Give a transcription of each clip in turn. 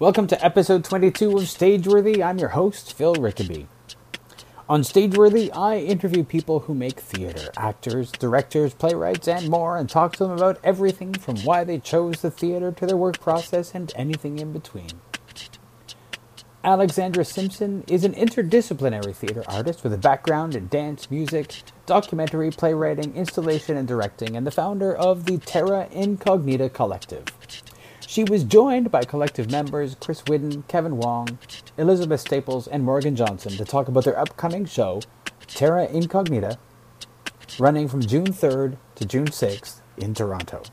Welcome to episode 22 of Stageworthy. I'm your host, Phil Rickaby. On Stageworthy, I interview people who make theater actors, directors, playwrights, and more and talk to them about everything from why they chose the theater to their work process and anything in between. Alexandra Simpson is an interdisciplinary theater artist with a background in dance, music, documentary, playwriting, installation, and directing, and the founder of the Terra Incognita Collective. She was joined by collective members Chris Whidden, Kevin Wong, Elizabeth Staples, and Morgan Johnson to talk about their upcoming show, Terra Incognita, running from June 3rd to June 6th in Toronto.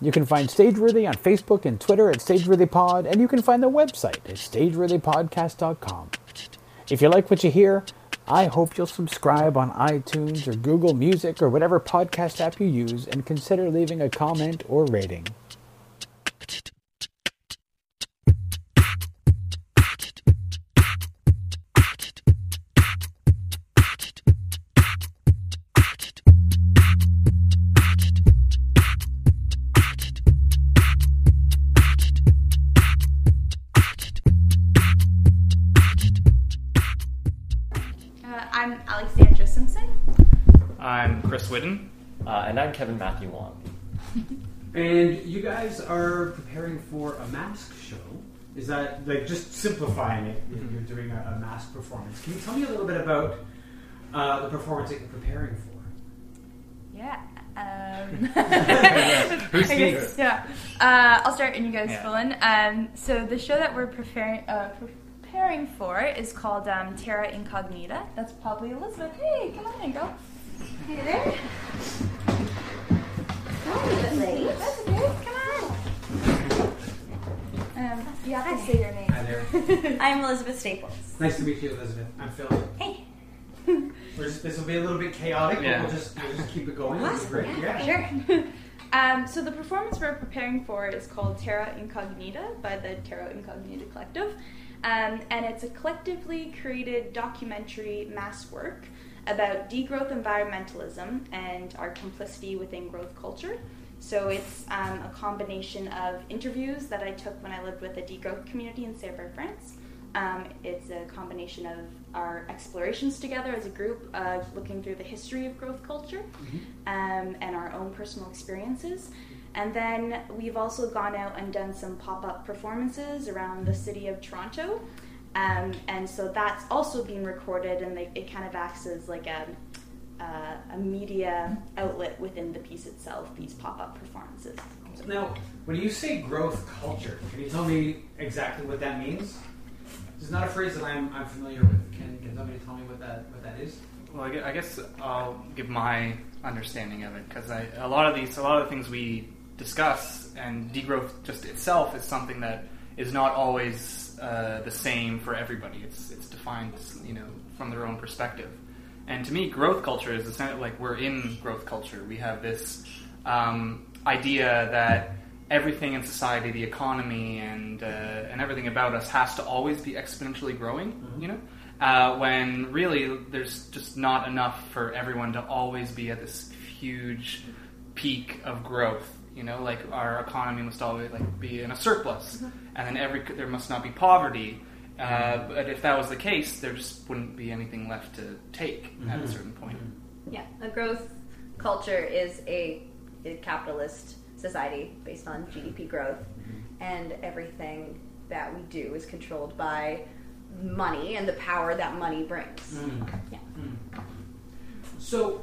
You can find Stageworthy on Facebook and Twitter at StageworthyPod, and you can find the website at StageworthyPodcast.com. If you like what you hear, I hope you'll subscribe on iTunes or Google Music or whatever podcast app you use and consider leaving a comment or rating. Kevin Matthew Wong. And you guys are preparing for a mask show. Is that like just simplifying it? You're doing a, a mask performance. Can you tell me a little bit about uh, the performance that you're preparing for? Yeah. Um, Who's I guess- yeah. Uh, I'll start and you guys Yeah. fill in. Um, so the show that we're preparing uh, preparing for is called um, Terra Incognita. That's probably Elizabeth. Hey, come on and go. Hey there. Um, you have to say your name. Hi there. I'm Elizabeth Staples. nice to meet you, Elizabeth. I'm Phil. Hey. We're just, this will be a little bit chaotic, Yeah. but we'll just we'll just keep it going. This is Awesome, great. yeah. Sure. um, so the performance we're preparing for is called Terra Incognita by the Terra Incognita Collective, um, and it's a collectively created documentary mask work about degrowth environmentalism and our complicity within growth culture. So it's um, a combination of interviews that I took when I lived with a degrowth community in Cerbère, France. Um, it's a combination of our explorations together as a group, uh, looking through the history of growth culture um, and our own personal experiences. And then we've also gone out and done some pop up performances around the city of Toronto. Um, and so that's also being recorded, and they, it kind of acts as like a, uh, a media outlet within the piece itself, these pop up performances. Now, when you say growth culture, can you tell me exactly what that means? It's not a phrase that I'm, I'm familiar with. Can, can somebody tell me what that what that is? Well, I I guess I'll give my understanding of it because a lot of these, a lot of the things we discuss and degrowth just itself is something that is not always uh, the same for everybody. It's it's defined, you know, from their own perspective. And to me, growth culture is essentially like we're in growth culture. We have this um, idea that everything in society, the economy, and uh, and everything about us has to always be exponentially growing. You know, uh, when really there's just not enough for everyone to always be at this huge peak of growth. You know, like our economy must always like be in a surplus, mm-hmm. and then every there must not be poverty. Uh, but if that was the case, there just wouldn't be anything left to take at a mm-hmm. certain point. Mm-hmm. Yeah, a growth culture is a, a capitalist society based on GDP growth, and everything that we do is controlled by money and the power that money brings. Mm. Yeah. Mm. So,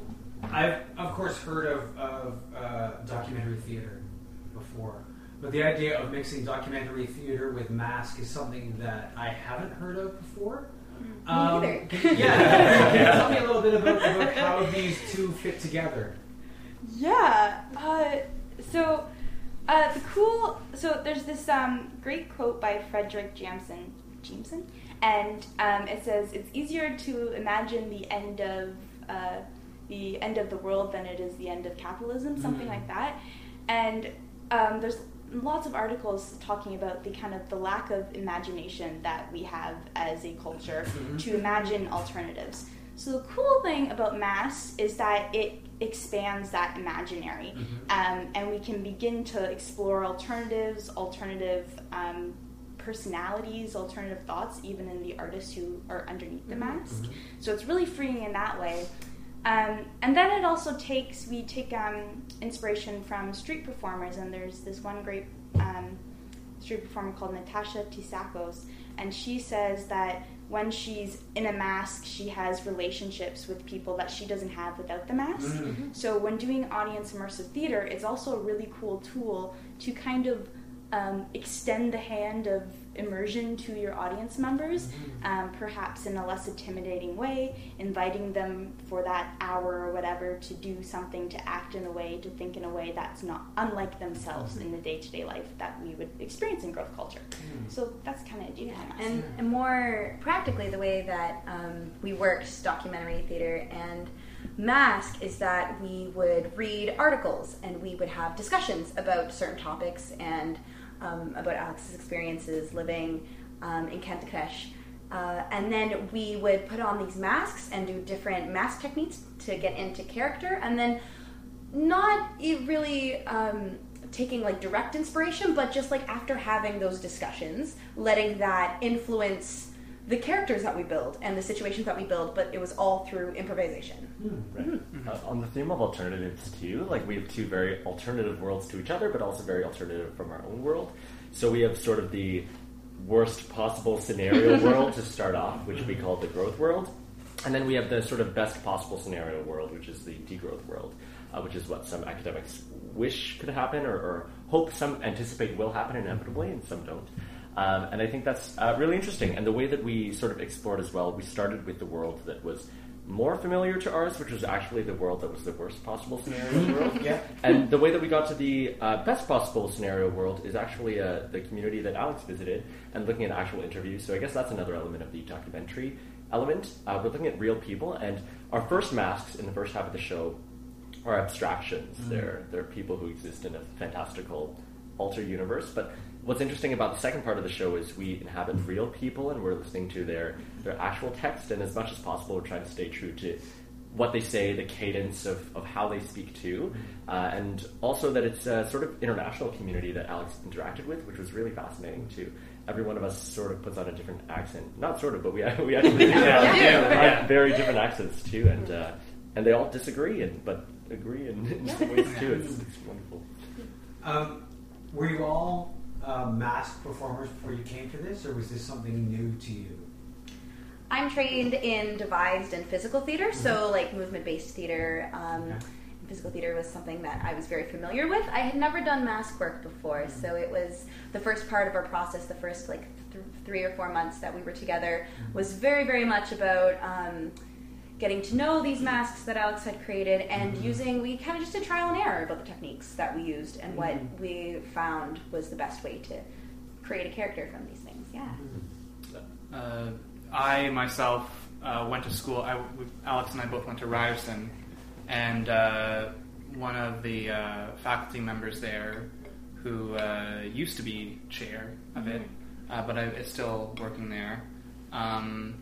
I've of course heard of, of uh, documentary theater before, but the idea of mixing documentary theater with mask is something that I haven't heard of before. Um, neither. can- yeah, you tell me a little bit about, about how these two fit together? Yeah. Uh, so uh, the cool. So there's this um, great quote by Fredric Jamson, Jameson, and um, it says, "It's easier to imagine the end of uh, the end of the world than it is the end of capitalism." Something Mhm. like that. And um, there's lots of articles talking about the kind of the lack of imagination that we have as a culture Mhm. to imagine alternatives. So the cool thing about mask is that it expands that imaginary, Mhm. um, and we can begin to explore alternatives, alternative um, personalities, alternative thoughts, even in the artists who are underneath the mask. So it's really freeing in that way. Um, and then it also takes we take um, inspiration from street performers, and there's this one great um, street performer called Natasha Tsakos, and she says that when she's in a mask, she has relationships with people that she doesn't have without the mask. So when doing audience immersive theater, it's also a really cool tool to kind of um, extend the hand of immersion to your audience members, um, perhaps in a less intimidating way, inviting them for that hour or whatever to do something, to act in a way, to think in a way that's not unlike themselves in the day to day life that we would experience in growth culture. So that's kind of Yeah, and, and more practically, the way that um, we worked documentary theater and mask is that we would read articles and we would have discussions about certain topics and um, about Alex's experiences living um, in Can Decreix. Uh, and then we would put on these masks and do different mask techniques to get into character, and then not really um, taking like direct inspiration, but just like after having those discussions, letting that influence the characters that we build and the situations that we build. But it was all through improvisation. Right. Uh, on the theme of alternatives too, like we have two very alternative worlds to each other, but also very alternative from our own world. So we have sort of the worst possible scenario world to start off, which we call the growth world, and then we have the sort of best possible scenario world, which is the degrowth world, uh, which is what some academics wish could happen or, or hope some anticipate will happen inevitably, and some don't. Um, and I think that's uh, really interesting. And the way that we sort of explored as well, we started with the world that was more familiar to ours, which was actually the world that was the worst possible scenario world. Yeah. And the way that we got to the uh, best possible scenario world is actually uh, the community that Alex visited and looking at actual interviews. So I guess that's another element of the documentary element. Uh, we're looking at real people, and our first masks in the first half of the show are abstractions. They're they're people who exist in a fantastical alter universe. But what's interesting about the second part of the show is we inhabit real people, and we're listening to their their actual text, and as much as possible, we're trying to stay true to what they say, the cadence of, of how they speak to, uh, and also that it's a sort of international community that Alex interacted with, which was really fascinating too. Every one of us sort of puts on a different accent, not sort of, but we we actually Yeah, we do, have very different accents too, and uh, and they all disagree, and but agree in, in some ways too. It's, it's wonderful. Um, were you all uh, masked performers before you came to this, or was this something new to you? I'm trained in devised and physical theater, so like movement based theater. Um, Okay. Physical theater was something that I was very familiar with. I had never done mask work before, so it was the first part of our process. The first like th- three or four months that we were together was very, very much about um, getting to know these masks that Alex had created and using. We kind of just did trial and error about the techniques that we used and what we found was the best way to create a character from these things. Yeah. Uh, I myself uh, went to school. I, we- Alex and I both went to Ryerson, and uh, one of the uh, faculty members there, who uh, used to be chair of it, uh, but I, is still working there, um,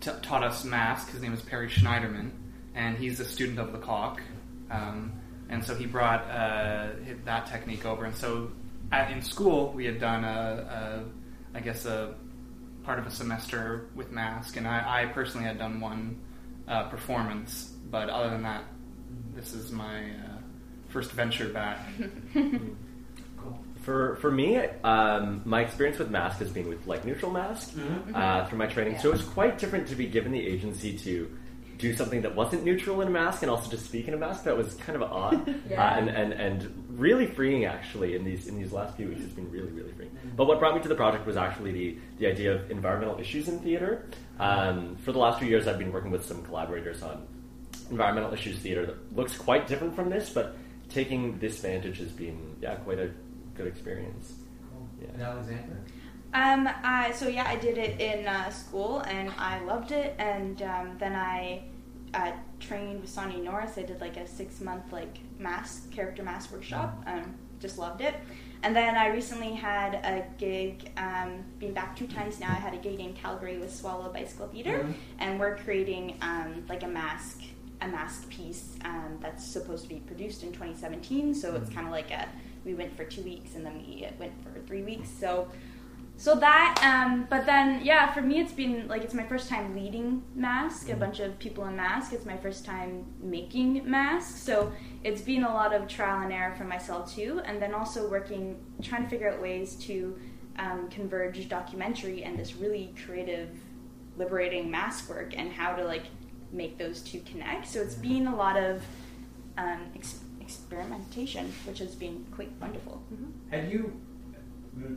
t- taught us mask. His name is Perry Schneiderman, and he's a student of Lecoq. Um, and so he brought uh, that technique over. And so at, in school, we had done a, a I guess, a part of a semester with mask, and I, I personally had done one uh, performance, but other than that, this is my uh, first venture back. For for me, um, my experience with mask has been with like neutral mask uh, through my training. So it was quite different to be given the agency to do something that wasn't neutral in a mask and also to speak in a mask. That was kind of odd Yeah. uh, and, and and really freeing actually in these in these last few weeks. It's been really really freeing. But what brought me to the project was actually the the idea of environmental issues in theater. Um, for the last few years, I've been working with some collaborators on environmental issues theater that looks quite different from this, but taking this vantage has been yeah quite a good experience. Cool. Yeah. And Alexandra? Um, I, so yeah, I did it in uh, school and I loved it. And um, then I uh, trained with Sonia Norris. I did like a six month like mask character mask workshop. Um, just loved it. And then I recently had a gig. Um, been back two times now. I had a gig in Calgary with Swallow Bicycle Theater, and we're creating um, like a mask a mask piece um, that's supposed to be produced in 2017. So it's kind of like a we went for two weeks and then we went for three weeks. So so that, um, but then, yeah, for me, it's been like it's my first time leading mask, a bunch of people in mask. It's my first time making masks, so it's been a lot of trial and error for myself too, and then also working, trying to figure out ways to um, converge documentary and this really creative, liberating mask work, and how to like make those two connect. So it's been a lot of um, ex- experimentation, which has been quite wonderful. Had you,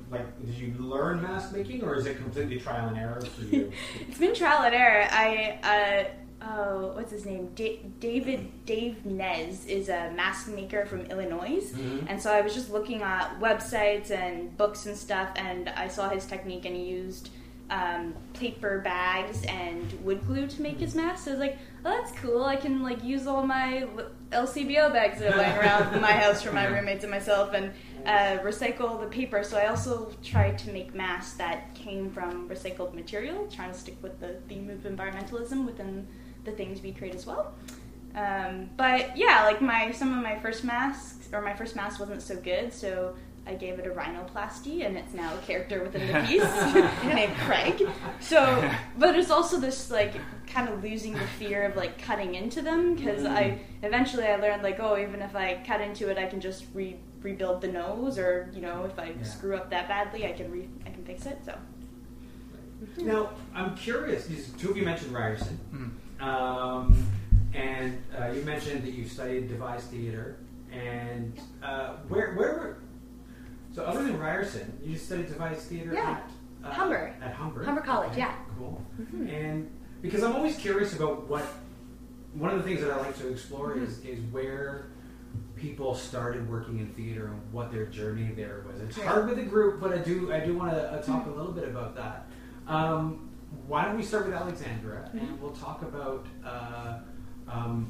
like, did you learn mask making, or is it completely trial and error for you? It's been trial and error. I, uh, oh, what's his name? Da- David Dave Nez is a mask maker from Illinois, Mhm. and so I was just looking at websites and books and stuff, and I saw his technique, and he used um, paper bags and wood glue to make his mask. So I was like, oh, that's cool. I can like use all my LCBO bags that are lying around my house for my roommates and myself, and uh, recycle the paper. So I also tried to make masks that came from recycled material, trying to stick with the theme of environmentalism within the things we create as well. Um, but yeah, like my some of my first masks or my first mask wasn't so good, so I gave it a rhinoplasty, and it's now a character within the piece named Craig. So, but it's also this like kind of losing the fear of like cutting into them because I eventually I learned like oh even if I cut into it I can just re- rebuild the nose or you know if I Yeah. screw up that badly I can re- I can fix it. So now, I'm curious. These two of you mentioned Ryerson, Mhm. um, and uh, you mentioned that you studied devised theater, and uh, where where were so other than Ryerson, you just studied devised theater Yeah. at uh, Humber. at Humber Humber College, Okay, yeah. cool. Mm-hmm. And because I'm always curious about what one of the things that I like to explore Mm-hmm. is is where people started working in theater and what their journey there was. It's hard with a group, but I do I do want to uh, talk a little bit about that. Um, why don't we start with Alexandra Mm-hmm. and we'll talk about uh, um,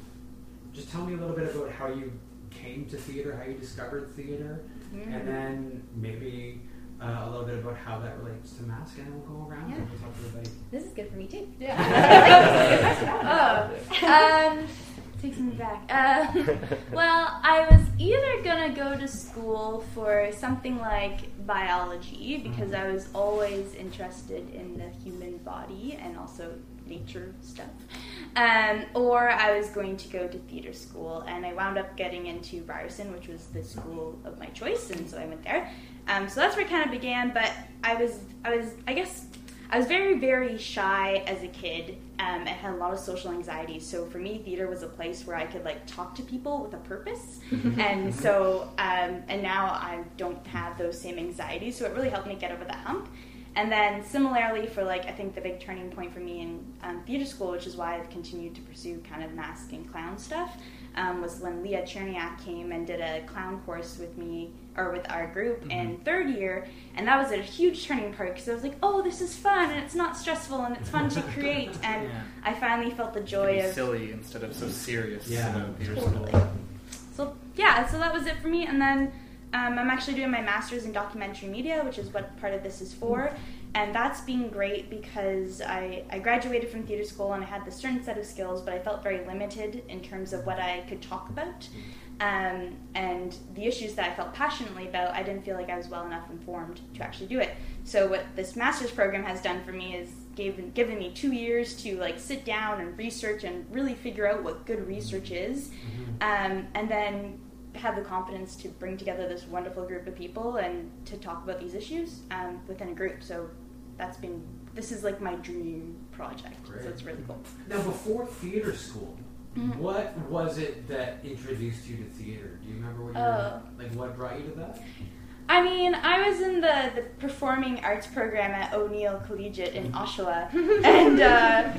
just tell me a little bit about how you came to theater, how you discovered theater, Mm-hmm. and then maybe. Uh, a little bit about how that relates to mask, and then we'll go around Yeah. and we'll talk to everybody. This is good for me too. Yeah. oh um takes me back. Uh, well, I was either gonna go to school for something like biology because I was always interested in the human body and also nature stuff, um, or I was going to go to theater school, and I wound up getting into Ryerson, which was the school of my choice, and so I went there. Um, so that's where it kind of began. But I was, I was, I guess. I was very, very shy as a kid um, and had a lot of social anxiety. So for me, theater was a place where I could like talk to people with a purpose. and so, um, and now I don't have those same anxieties. So it really helped me get over the hump. And then similarly for like, I think the big turning point for me in um, theater school, which is why I've continued to pursue kind of mask and clown stuff, um, was when Leah Cherniak came and did a clown course with me or with our group in third year, and that was a huge turning point because I was like, oh, this is fun and it's not stressful and it's fun to create, and Yeah. I finally felt the Be joy of silly instead of so serious. Yeah. about theater Totally. school. so yeah, so that was it for me. And then um, I'm actually doing my master's in documentary media, which is what part of this is for. And that's been great because I, I graduated from theater school and I had this certain set of skills, but I felt very limited in terms of what I could talk about. Um, and the issues that I felt passionately about, I didn't feel like I was well enough informed to actually do it. So what this master's program has done for me is given given me two years to like sit down and research and really figure out what good research is, um, and then have the confidence to bring together this wonderful group of people and to talk about these issues um, within a group. So that's been this is like my dream project. Great. So it's really cool. Now, before theater school, Mhm. what was it that introduced you to theater? Do you remember what you Oh. like? What brought you to that? I mean, I was in the, the performing arts program at O'Neill Collegiate in Oshawa, and uh,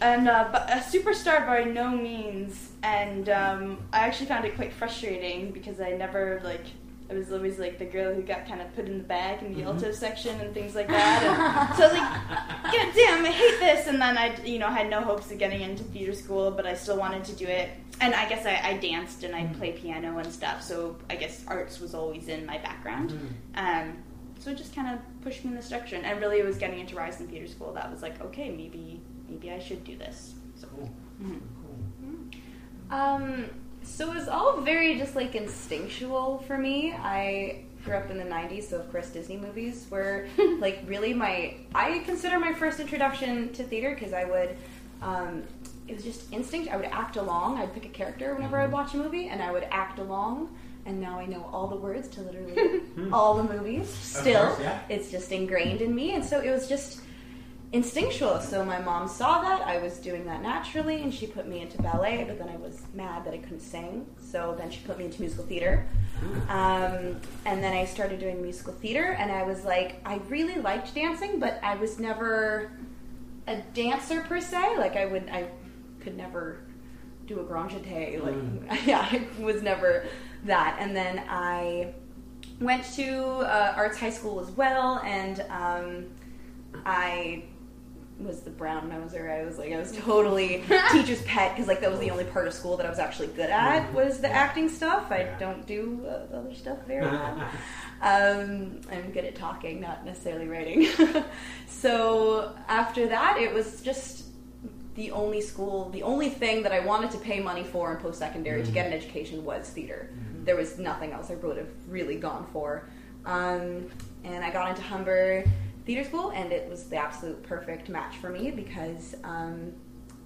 and uh, but a superstar by no means. And um, I actually found it quite frustrating because I never like I was always like the girl who got kind of put in the bag in the alto section and things like that. And so I was like, God damn, I hate this. And then I, you know, had no hopes of getting into theater school, but I still wanted to do it. And I guess I, I danced and I play piano and stuff. So I guess arts was always in my background. Um, so it just kind of pushed me in this direction. And really, it was getting into Ryerson Theater School that was like, okay, maybe maybe I should do this. So. Cool. mhm. Um, so it was all very just like instinctual for me. I grew up in the 90s, so of course Disney movies were like really my. I consider my first introduction to theater because I would. Um, it was just instinct. I would act along. I'd pick a character whenever I'd watch a movie, and I would act along. And now I know all the words to literally all the movies. Still, course, yeah. it's just ingrained in me, and so it was just instinctual. So my mom saw that I was doing that naturally, and she put me into ballet. But then I was mad that I couldn't sing, so then she put me into musical theater. Um, and then I started doing musical theater, and I was like, I really liked dancing, but I was never a dancer per se. Like I would, I could never do a grand jeté. Like yeah, I was never that. And then I went to uh, arts high school as well, and um, I was the brown noser. I was like, I was totally teacher's pet because like that was the only part of school that I was actually good at was the acting stuff. I don't do uh, the other stuff very well. um, I'm good at talking, not necessarily writing. so after that, it was just the only school, the only thing that I wanted to pay money for in post secondary to get an education was theater. There was nothing else I would have really gone for. Um, and I got into Humber Theater School, and it was the absolute perfect match for me because um,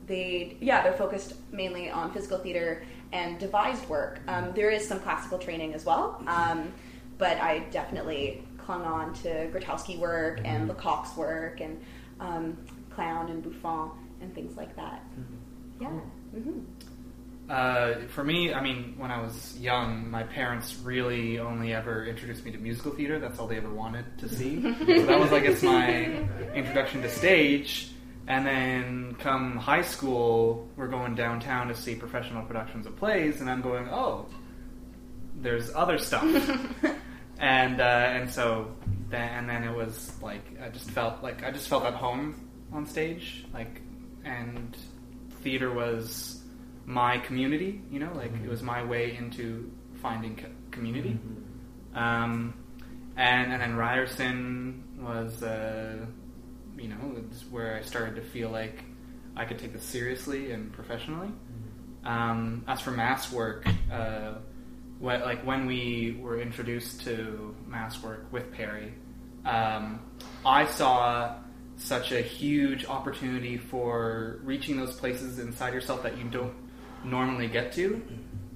they, yeah, they're focused mainly on physical theater and devised work. Um, there is some classical training as well, um, but I definitely clung on to Grotowski work and Lecoq's work and um, Clown and Bouffon and things like that. Yeah. hmm Uh, for me, I mean, when I was young, my parents really only ever introduced me to musical theater. That's all they ever wanted to see. so that was, I guess, my introduction to stage. And then come high school, we're going downtown to see professional productions of plays, and I'm going, oh, there's other stuff. and uh, and so then and then it was like I just felt like I just felt at home on stage, like and theater was my community, you know, like it was my way into finding co- community. Um, and and then Ryerson was, uh, you know, it's where I started to feel like I could take this seriously and professionally. Um, as for mask work, uh, what, like when we were introduced to mask work with Perry, um, I saw such a huge opportunity for reaching those places inside yourself that you don't normally get to.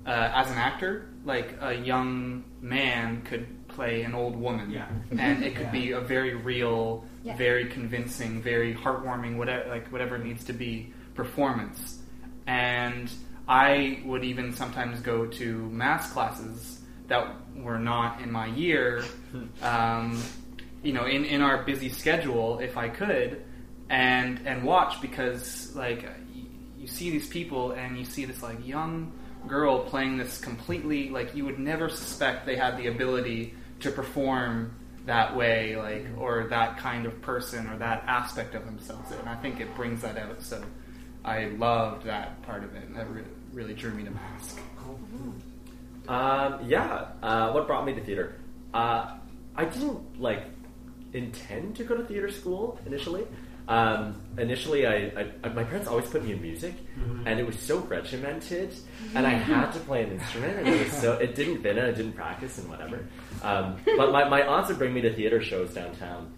Uh, as an actor, like a young man could play an old woman, Yeah. and it could Yeah. be a very real, Yeah. very convincing, very heartwarming, whatever like whatever it needs to be performance. And I would even sometimes go to mask classes that were not in my year, um, you know, in, in our busy schedule, if I could, and and watch because like y- you see these people and you see this like young girl playing this completely like you would never suspect they had the ability to perform that way like or that kind of person or that aspect of themselves and I think it brings that out so I loved that part of it and that re- really drew me to Mask. Um, yeah. Uh, what brought me to theater? Uh, I didn't like intend to go to theater school initially. Um, initially, I, I, my parents always put me in music, and it was so regimented, and I had to play an instrument, and it was so it didn't fit, and I didn't practice and whatever. Um, but my, my aunts would bring me to theater shows downtown,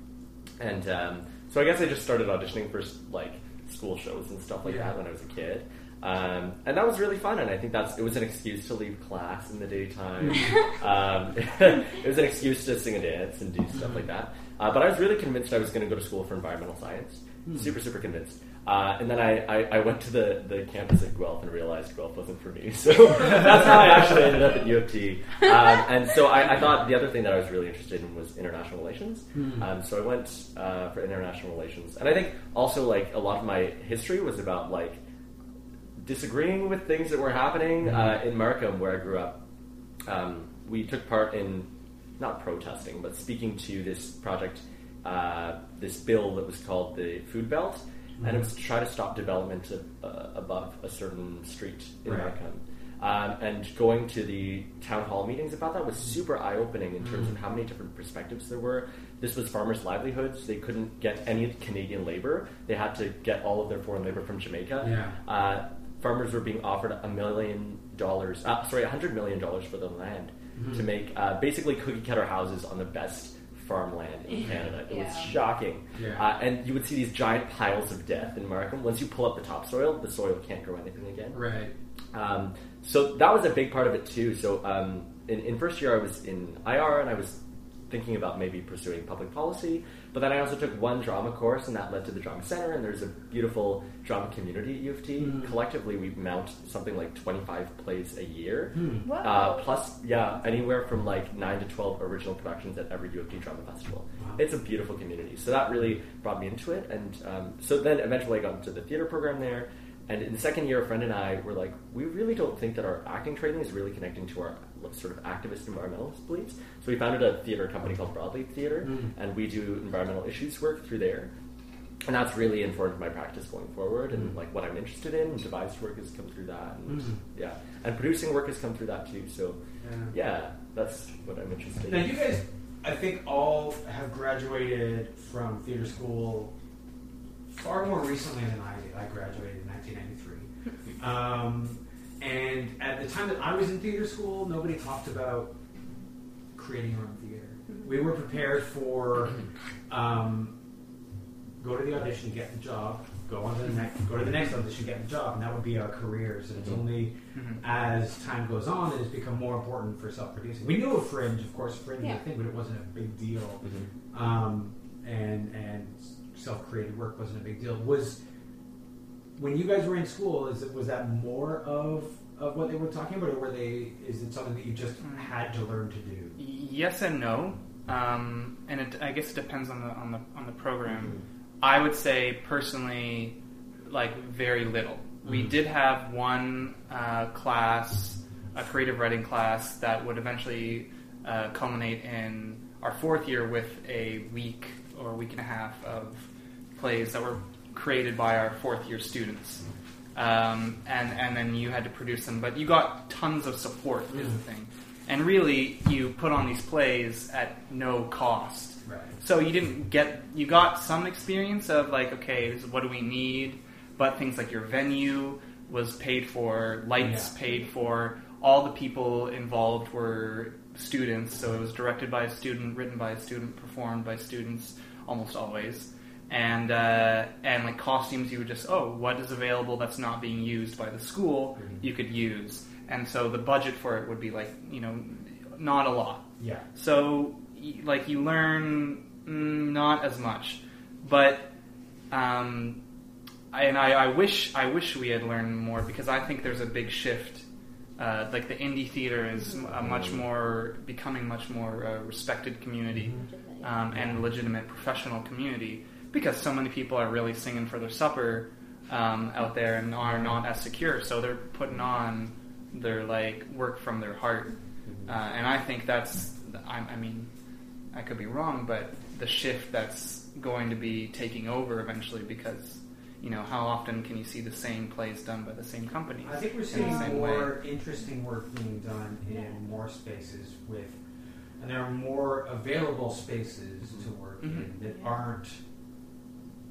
and um, so I guess I just started auditioning for like school shows and stuff like Yeah. that when I was a kid. Um, and that was really fun, and I think that's it was an excuse to leave class in the daytime. um, it was an excuse to sing and dance and do stuff like that. Uh, but I was really convinced I was going to go to school for environmental science. Super, super convinced. Uh, and then I, I, I went to the, the campus at Guelph and realized Guelph wasn't for me. So that's how I actually ended up at U of T. Um, and so I, I thought the other thing that I was really interested in was international relations. Um, so I went uh, for international relations. And I think also like a lot of my history was about like disagreeing with things that were happening uh, in Markham, where I grew up. Um, we took part in not protesting, but speaking to this project, uh, this bill that was called the Food Belt, and it was to try to stop development of, uh, above a certain street in Right. Markham. Um, and going to the town hall meetings about that was super eye opening in terms of how many different perspectives there were. This was farmers' livelihoods. They couldn't get any Canadian labor. They had to get all of their foreign labor from Jamaica. Yeah. Uh, farmers were being offered a million dollars, uh, sorry, a hundred million dollars for the land. To make uh, basically cookie cutter houses on the best farmland in Canada. It was shocking. Yeah. Uh, and you would see these giant piles of death in Markham. Once you pull up the topsoil, the soil can't grow anything again. Right. Um, so that was a big part of it too. So um, in, in first year, I was in IR and I was thinking about maybe pursuing public policy. But then I also took one drama course, and that led to the drama center. And there's a beautiful drama community at U of T. Mm. Collectively, we mount something like 25 plays a year. Whoa. Uh, plus, yeah, anywhere from like nine to 12 original productions at every U of T drama festival. Wow. It's a beautiful community. So that really brought me into it. And um, so then eventually I got into the theater program there. And in the second year, a friend and I were like, we really don't think that our acting training is really connecting to our sort of activist environmentalist beliefs. So we founded a theater company called Broadleaf Theater, Mm. and we do environmental issues work through there. And that's really informed my practice going forward, and Mm. like what I'm interested in. Devised work has come through that, and Mm. yeah, and producing work has come through that too. So Yeah. yeah, that's what I'm interested Now in. Now, you guys, I think, all have graduated from theater school far more recently than I did. I graduated in 1993, um, and at the time that I was in theater school, nobody talked about creating your own theater. We were prepared for um, go to the audition, get the job, go on to the next, go to the next audition, get the job, and that would be our careers. And it's only Mhm. as time goes on, it has become more important for self-producing. We knew of Fringe, of course, Fringe was Yeah. a thing, but it wasn't a big deal. Mhm. Um, and and self-created work wasn't a big deal. Was when you guys were in school, is it was that more of of what they were talking about, or were they? Is it something that you just had to learn to do? Yes and no, um, and it, I guess it depends on the on the on the program. Mhm. I would say personally, like very little. We Mhm. did have one uh, class, a creative writing class, that would eventually uh, culminate in our fourth year with a week or a week and a half of plays that were created by our fourth year students. Um, and, and then you had to produce them, but you got tons of support, is the thing. And really, you put on these plays at no cost. Right. So you didn't get you got some experience of like okay this is what do we need, but things like your venue was paid for, lights Yeah. paid for, all the people involved were students, so it was directed by a student, written by a student, performed by students almost always. And uh, and like costumes, you would just oh, what is available that's not being used by the school, Mhm. you could use, and so the budget for it would be like you know, not a lot. Yeah. So, like, you learn mm, not as much, but um, and I, I wish I wish we had learned more because I think there's a big shift. Uh, like the indie theater is a much more becoming much more uh, respected community um, and legitimate professional community because so many people are really singing for their supper um, out there and are not as secure, so they're putting on their like work from their heart. Uh, and I think that's, I, I mean, I could be wrong, but the shift that's going to be taking over eventually because, you know, how often can you see the same plays done by the same companies? I think we're seeing same more interesting work being done in more spaces with, and there are more available spaces to work in Mhm. that aren't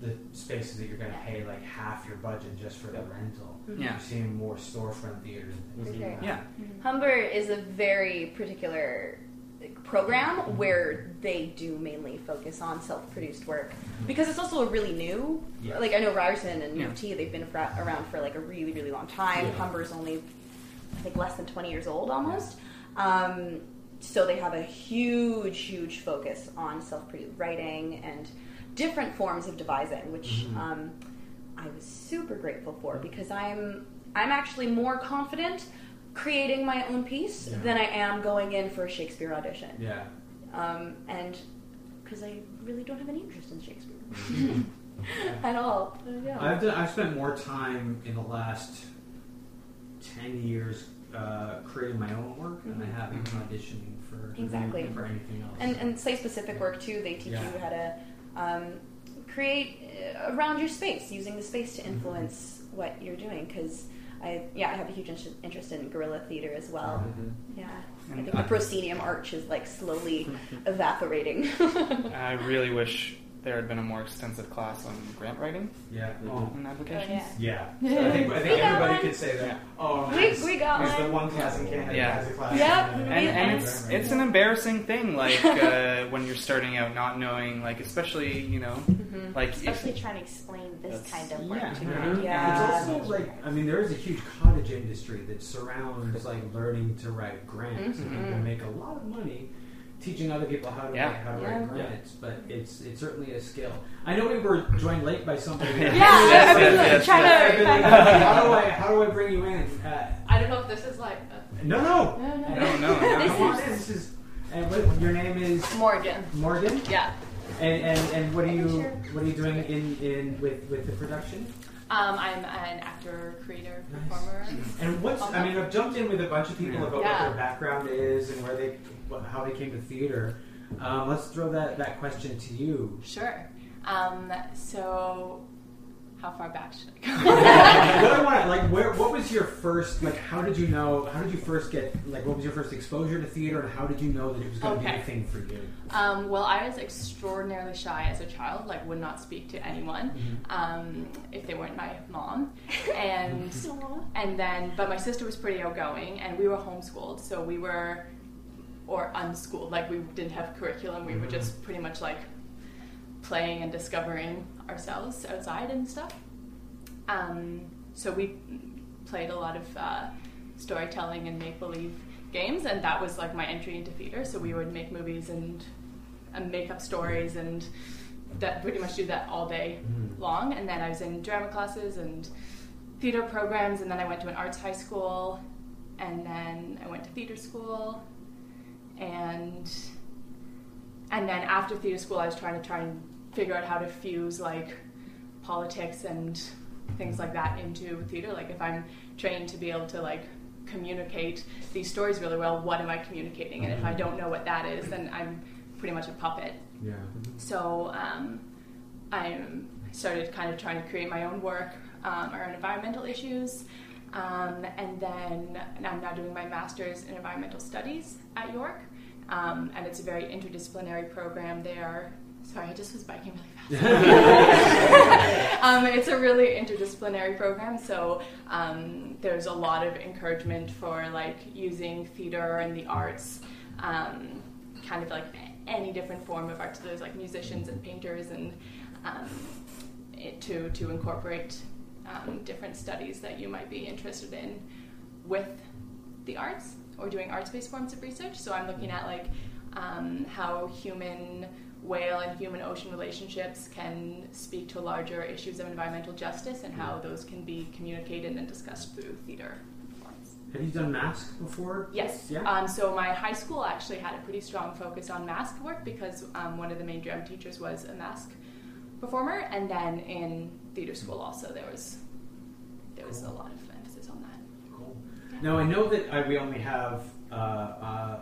the spaces that you're going to pay like half your budget just for the Yep. rental. Mm-hmm. Yeah. You're seeing more storefront theaters and things For like sure. that. Yeah. Mm-hmm. Humber is a very particular like, program mm-hmm. where they do mainly focus on self-produced work because it's also a really new. Yeah. Like I know Ryerson and Yeah. U of T, they've been fra- around for like a really, really long time. Yeah. Humber's only, I think, less than twenty years old almost. Um, so they have a huge, huge focus on self-produced writing and different forms of devising, which Mhm. um, I was super grateful for because I'm I'm actually more confident creating my own piece Yeah. than I am going in for a Shakespeare audition. Yeah. Um, and because I really don't have any interest in Shakespeare at all. Yeah. I've done, I've spent more time in the last ten years uh, creating my own work than I have even auditioning for Exactly. for anything else. and and site specific work too. They teach Yeah. you how to um, create uh, around your space, using the space to influence what you're doing. Because I yeah I have a huge interest, interest in guerrilla theater as well. Mhm. Yeah, I think the proscenium arch is like slowly evaporating. I really wish there had been a more extensive class on grant writing Yeah. Oh, and Oh, applications. yeah. yeah. So I think, I think got everybody one. could say that. Yeah. Oh, We- nice. we got There's the one. one class in Canada Yeah. that has a class. Yep. in, And, and And- it's it's an embarrassing thing, like uh, when you're starting out, not knowing, like especially you know, Mhm. like if, Especially trying to explain this kind of work yeah. to Mhm. me. Yeah. It's also like I mean there is a huge cottage industry that surrounds like learning to write grants and Mhm. people make a lot of money teaching other people how to Yeah. write, how to Yeah. write grants. But it's it's certainly a skill. I know we were joined late by somebody. Yeah, Yeah, I- Yes, I've been yes, like, yes, trying yes. I've been like, how do I how do I bring you in? Uh, I don't know if this is like. A, no, no, no, no. No, no, no. Come This is- This is and what, your name is Morgan. Morgan. Yeah. And, and, and what are you what are you doing in, in with, with the production? Um, I'm an actor, creator, Nice. performer. And what's I mean I've jumped in with a bunch of people Yeah. about Yeah. what their background is and where they how they came to theater. Um, let's throw that, that question to you. Sure. Um, so, how far back should I go? what? I want like where what was your first like how did you know how did you first get like what was your first exposure to theater and how did you know that it was going to be a thing for you? um, well, I was extraordinarily shy as a child. Like, would not speak to anyone Mm-hmm. um, if they weren't my mom. And and then, but my sister was pretty outgoing, and we were homeschooled, so we were or unschooled. Like, we didn't have curriculum. We were Mhm. just pretty much like playing and discovering ourselves outside and stuff. Um, so we played a lot of uh, storytelling and make believe games, and that was like my entry into theater. So we would make movies and, and make up stories, and that pretty much do that all day Mhm. long. And then I was in drama classes and theater programs, and then I went to an arts high school, and then I went to theater school, and and then after theater school, I was trying to try and figure out how to fuse like politics and things like that into theater. Like if I'm trained to be able to like communicate these stories really well, what am I communicating? And if I don't know what that is, then I'm pretty much a puppet. Yeah. So um, I started kind of trying to create my own work um, around environmental issues. Um, and then and I'm now doing my master's in environmental studies at York. Um, and it's a very interdisciplinary program. They are, sorry, I just was biking really fast. um, it's a really interdisciplinary program, so um, there's a lot of encouragement for like using theater and the arts, um, kind of like any different form of art. So there's like musicians and painters and um, it, to to incorporate um, different studies that you might be interested in with the arts or doing arts-based forms of research. So I'm looking at like um, how human whale and human ocean relationships can speak to larger issues of environmental justice and how those can be communicated and discussed through theater. Have you done mask before? Yes. Yeah. Um, so my high school actually had a pretty strong focus on mask work because um, one of the main drum teachers was a mask performer, and then in theater school also there was there was a lot of emphasis on that. Cool. Now I know that uh, we only have uh, uh,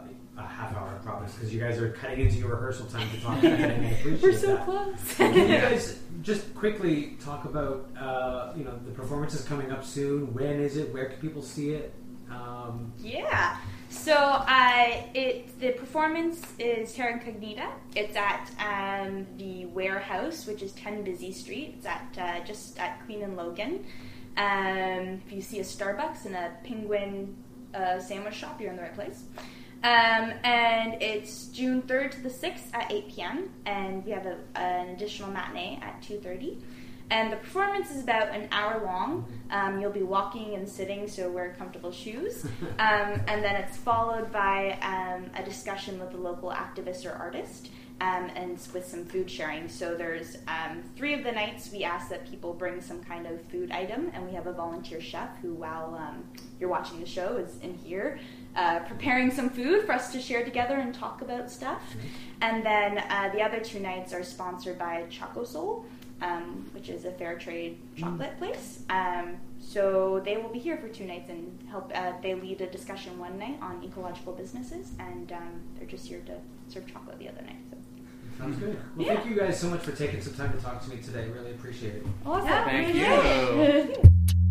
hour because you guys are cutting into your rehearsal time to talk. and I appreciate We're so that. close. Can you guys just quickly talk about uh, you know the performance is coming up soon? When is it? Where can people see it? Um, Yeah. So uh, it the performance is Terra Incognita. It's at um, the warehouse, which is 10 Busy Street. It's at uh, just at Queen and Logan. Um, if you see a Starbucks and a Penguin uh, sandwich shop, you're in the right place. Um, and it's June 3rd to the 6th at 8 p.m. And we have a, an additional matinee at 2:30. And the performance is about an hour long. Um, you'll be walking and sitting, so wear comfortable shoes. Um, and then it's followed by um, a discussion with a local activist or artist. Um, and with some food sharing. So there's um, three of the nights we ask that people bring some kind of food item, and we have a volunteer chef who, while um, you're watching the show, is in here uh, preparing some food for us to share together and talk about stuff. And then uh, the other two nights are sponsored by ChocoSol, um, which is a fair trade chocolate place. Um, so they will be here for two nights and help. Uh, they lead a discussion one night on ecological businesses, and um, they're just here to serve chocolate the other night. So. Sounds mm-hmm. good. Well, thank you guys so much for taking some time to talk to me today. Really appreciate it. Awesome. Thank Yeah. you.